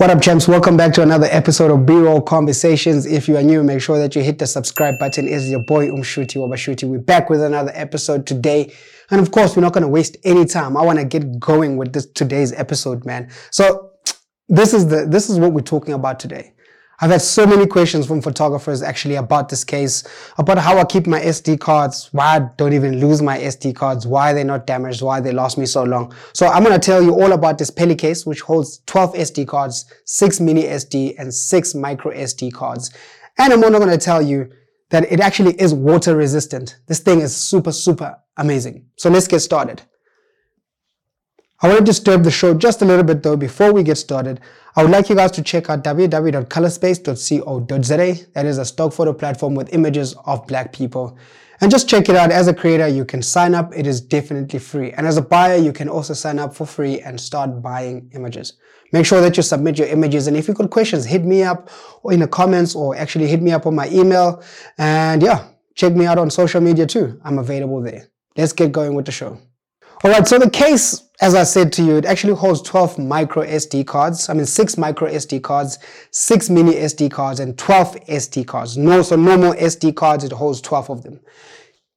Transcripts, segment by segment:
What up, champs? Welcome back to another episode of B-Roll Conversations. If you are new, make sure that you hit the subscribe button. Is your boy Umshuti Wabashuti. We're back with another episode today. And of course, we're not going to waste any time. I want to get going with this today's episode, man. So this is the, this is what we're talking about today. I've had so many questions from photographers actually about this case, about how I keep my SD cards, why I don't even lose my SD cards, why they're not damaged, why they last me so long. So I'm going to tell you all about this Peli case, which holds 12 SD cards, 6 mini SD, and 6 micro SD cards. And I'm also going to tell you that it actually is water resistant. This thing is super, super amazing. So let's get started. I want to disturb the show just a little bit though before we get started. I would like you guys to check out www.colorspace.co.za. That is a stock photo platform with images of black people. And just check it out. As a creator, you can sign up. It is definitely free. And as a buyer, you can also sign up for free and start buying images. Make sure that you submit your images. And if you've got questions, hit me up or in the comments or actually hit me up on my email. And yeah, check me out on social media too. I'm available there. Let's get going with the show. All right, so the case, as I said to you, it actually holds 12 micro SD cards. I mean, six micro SD cards, six mini SD cards, and 12 SD cards. No, so normal SD cards, it holds 12 of them.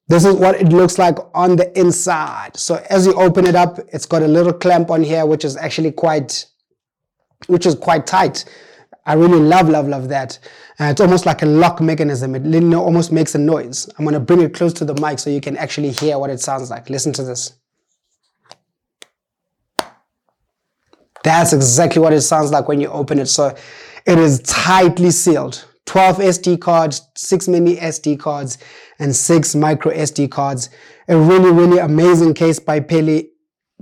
This is what it looks like on the inside. So as you open it up, it's got a little clamp on here, which is actually quite, which is quite tight. I really love, love, love that. Uh, it's almost like a lock mechanism. It almost makes a noise. I'm going to bring it close to the mic so you can actually hear what it sounds like. Listen to this. That's exactly what it sounds like when you open it. So it is tightly sealed. 12 SD cards, 6 mini SD cards, and 6 micro SD cards. A really, really amazing case by Peli.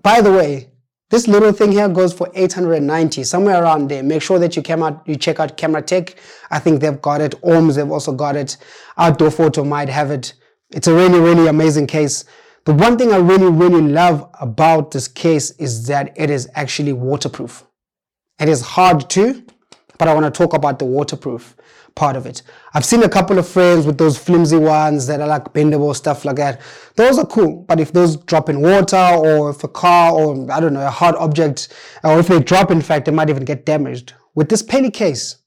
By the way, this little thing here goes for 890, somewhere around there. Make sure that you out, you check out Cameratek. I think they've got it. ORMS, they've also got it. Outdoor Photo might have it. It's a really, really amazing case. The one thing I really, really love about this case is that it is actually waterproof. It is hard too, but I want to talk about the waterproof part of it. I've seen a couple of frames with those flimsy ones that are like bendable, stuff like that. Those are cool, but if those drop in water or if a car or I don't know, a hard object, or if they drop in fact, they might even get damaged. With this Peli case,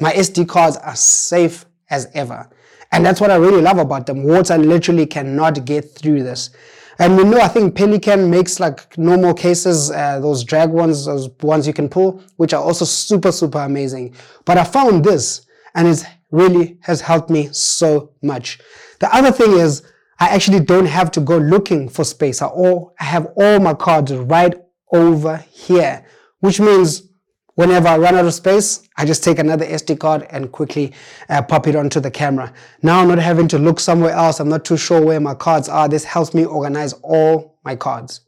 my SD cards are safe as ever. And that's what I really love about them. Water literally cannot get through this. And we know, I think Pelican makes like normal cases, uh, those drag ones, those ones you can pull, which are also super, super amazing. But I found this and it really has helped me so much. The other thing is I actually don't have to go looking for space. I, all, I have all my cards right over here, which means Whenever I run out of space, I just take another SD card and quickly uh, pop it onto the camera. Now I'm not having to look somewhere else. I'm not too sure where my cards are. This helps me organize all my cards.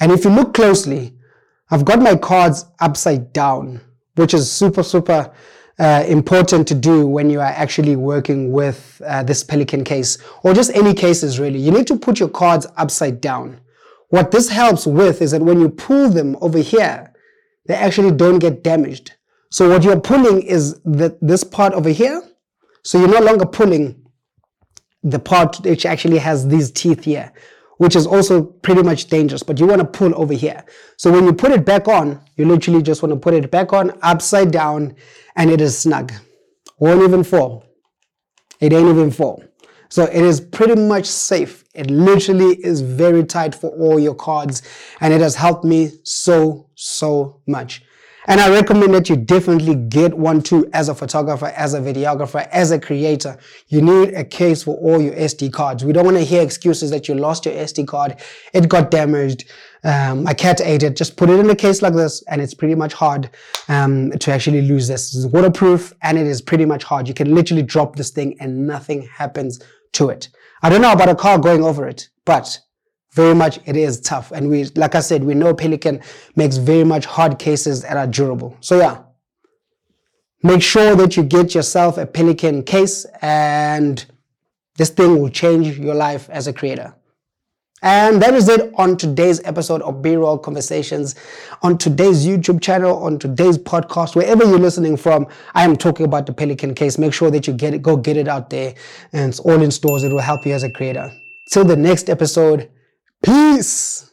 And if you look closely, I've got my cards upside down, which is super, super uh, important to do when you are actually working with uh, this Pelican case or just any cases really. You need to put your cards upside down. What this helps with is that when you pull them over here, they actually don't get damaged. So what you're pulling is the, this part over here. So you're no longer pulling the part which actually has these teeth here, which is also pretty much dangerous, but you want to pull over here. So when you put it back on, you literally just want to put it back on upside down and it is snug. Won't even fall. It ain't even fall. So it is pretty much safe. It literally is very tight for all your cards and it has helped me so, so much. And I recommend that you definitely get one too as a photographer, as a videographer, as a creator. You need a case for all your SD cards. We don't want to hear excuses that you lost your SD card, it got damaged, um, my cat ate it. Just put it in a case like this and it's pretty much hard um, to actually lose this. It's waterproof and it is pretty much hard. You can literally drop this thing and nothing happens to it. I don't know about a car going over it, but very much it is tough. And we, like I said, we know Pelican makes very much hard cases that are durable. So yeah, make sure that you get yourself a Pelican case and this thing will change your life as a creator. And that is it on today's episode of B-Roll Conversations. On today's YouTube channel, on today's podcast, wherever you're listening from, I am talking about the Pelican case. Make sure that you get it, go get it out there. And it's all in stores. It will help you as a creator. Till the next episode, peace.